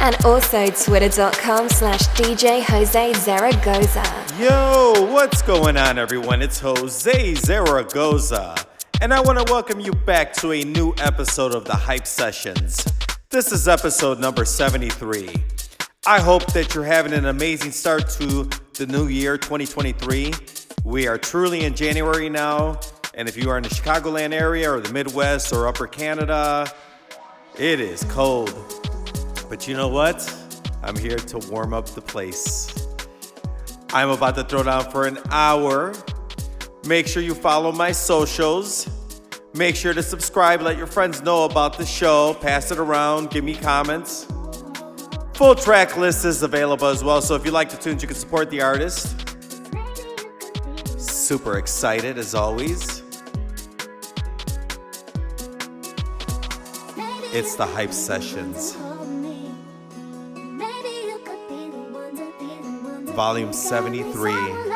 And also twitter.com slash DJ Jose Zaragoza. Yo, what's going on, everyone? It's Jose Zaragoza, and I want to welcome you back to a new episode of the Hype Sessions. This is episode number 73. I hope that you're having an amazing start to the new year 2023. We are truly in January now, and if you are in the Chicagoland area or the Midwest or Upper Canada, it is cold. But you know what? I'm here to warm up the place. I'm about to throw down for an hour. Make sure you follow my socials. Make sure to subscribe, let your friends know about the show, pass it around, give me comments. Full track list is available as well, so if you like the tunes, you can support the artist. Super excited as always. It's the Hype Sessions. Volume 73.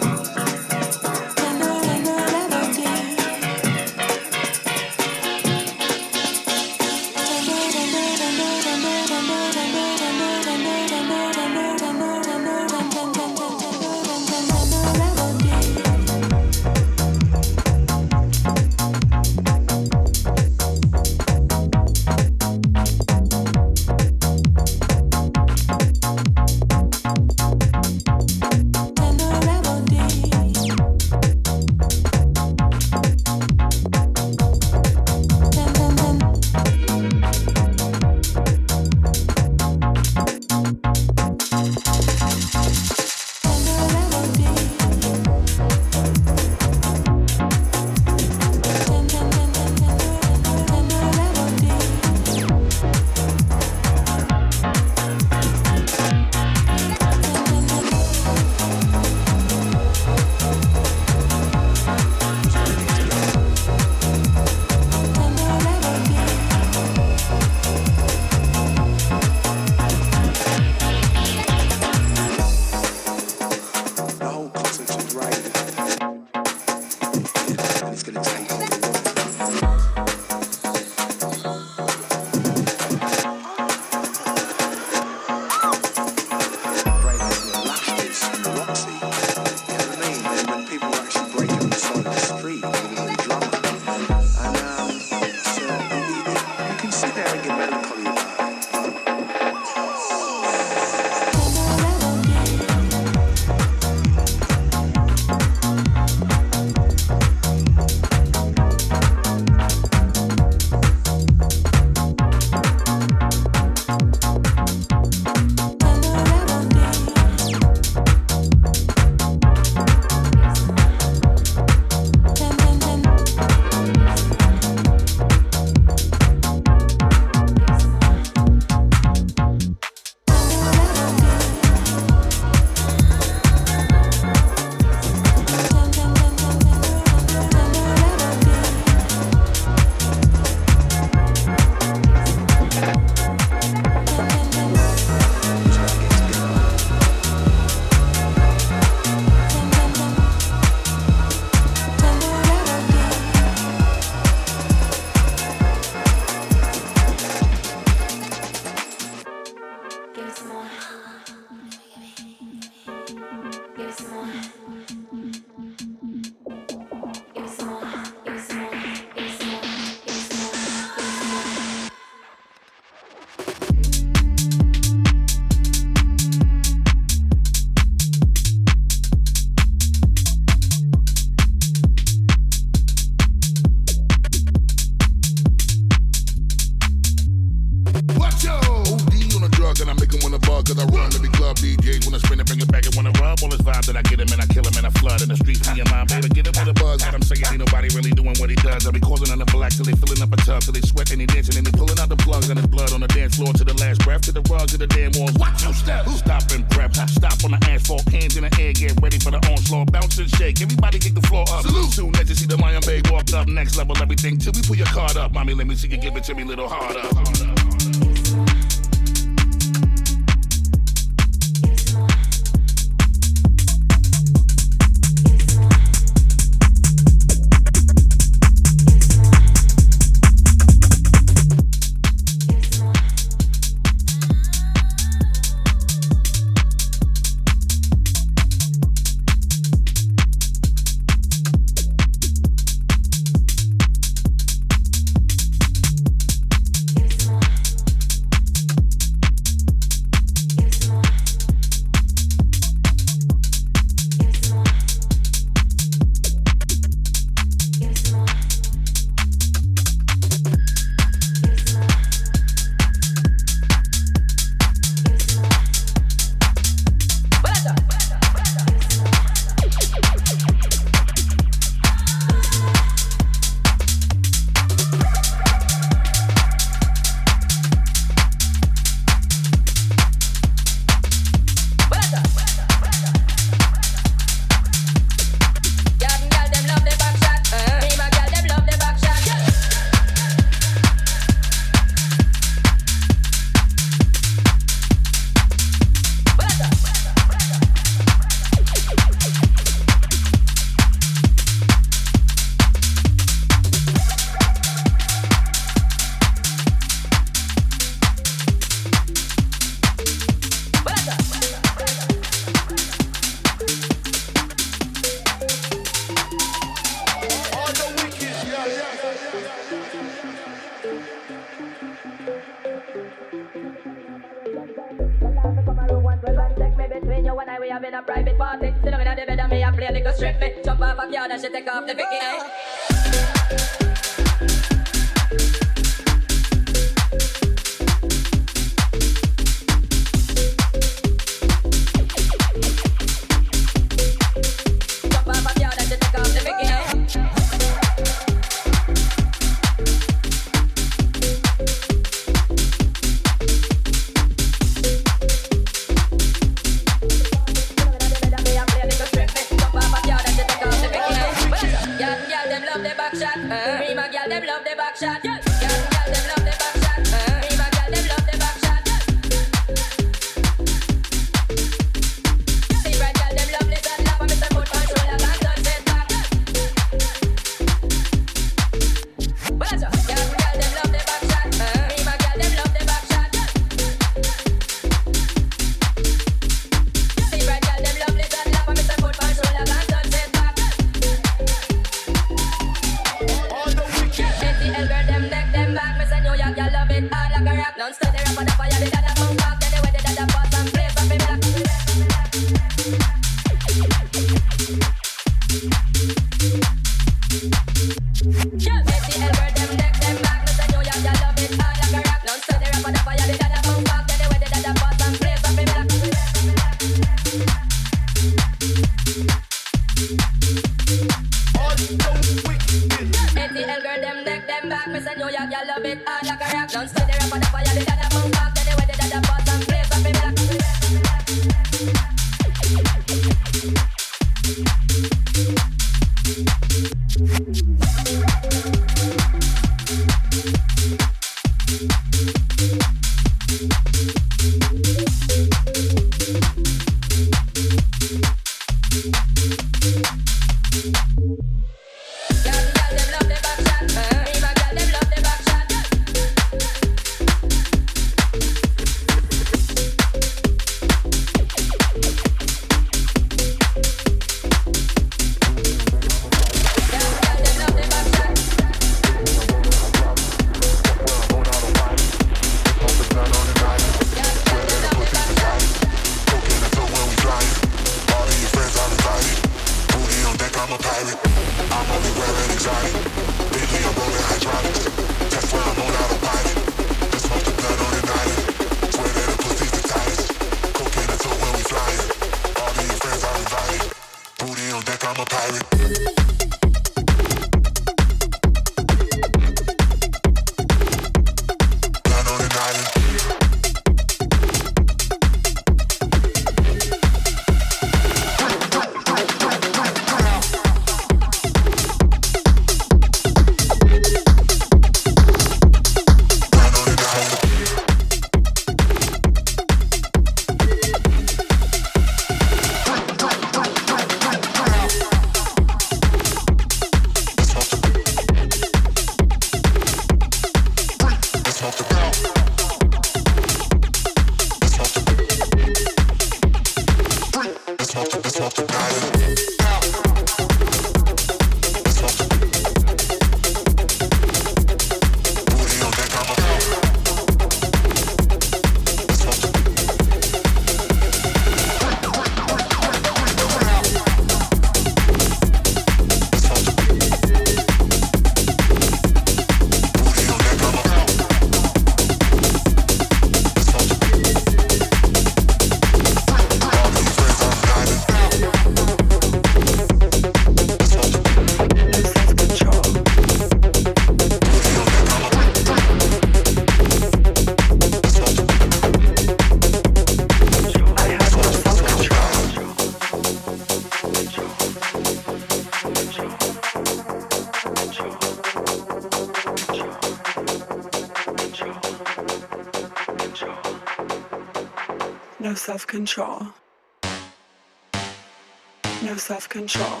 No self control.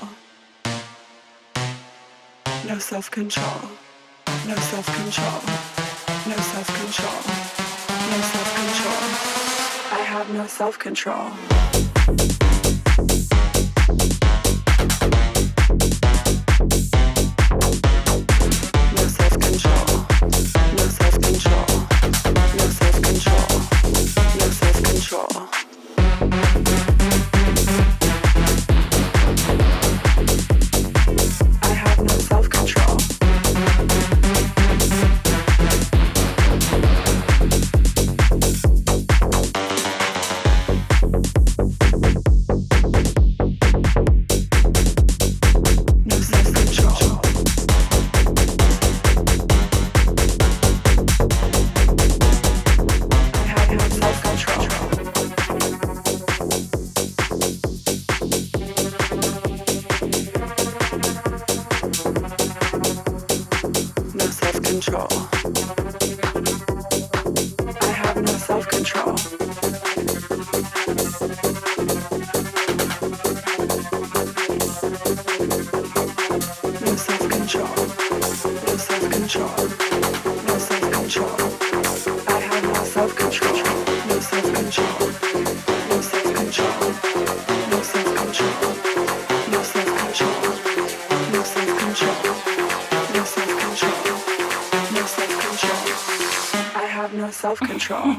No self control. No self control. No self control. No self control. I have no self sure.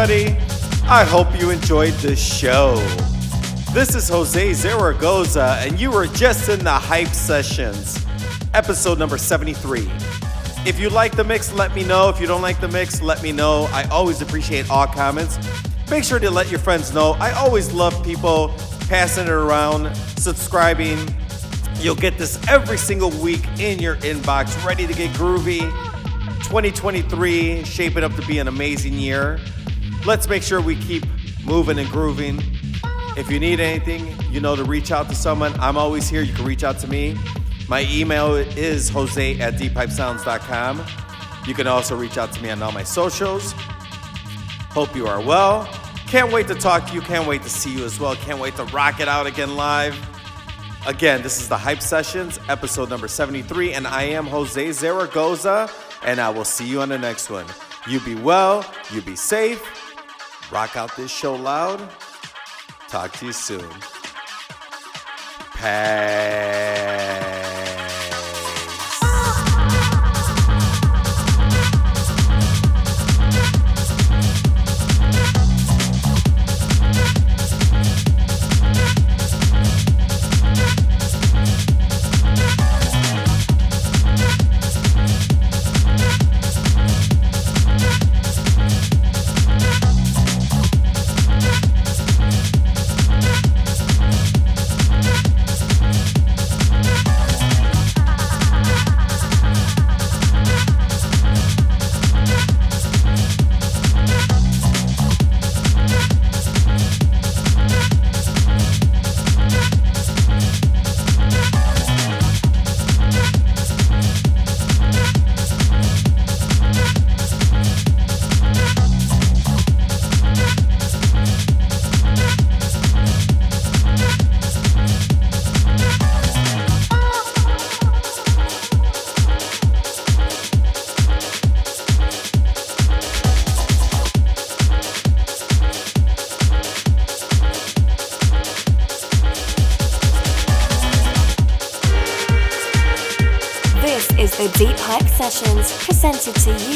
Everybody. I hope you enjoyed this show. This is Jose Zaragoza, and you were just in the Hype Sessions, episode number 73. If you like the mix, let me know. If you don't like the mix, let me know. I always appreciate all comments. Make sure to let your friends know. I always love people passing it around, subscribing. You'll get this every single week in your inbox, ready to get groovy. 2023 shaping up to be an amazing year. Let's make sure we keep moving and grooving. If you need anything, you know to reach out to someone. I'm always here. You can reach out to me. My email is jose at deeppipesounds.com. You can also reach out to me on all my socials. Hope you are well. Can't wait to talk to you. Can't wait to see you as well. Can't wait to rock it out again live. Again, this is the Hype Sessions, episode number 73, and I am Jose Zaragoza and I will see you on the next one. You be well, you be safe, rock out this show loud. Talk to you soon. Peace. Sessions presented to you.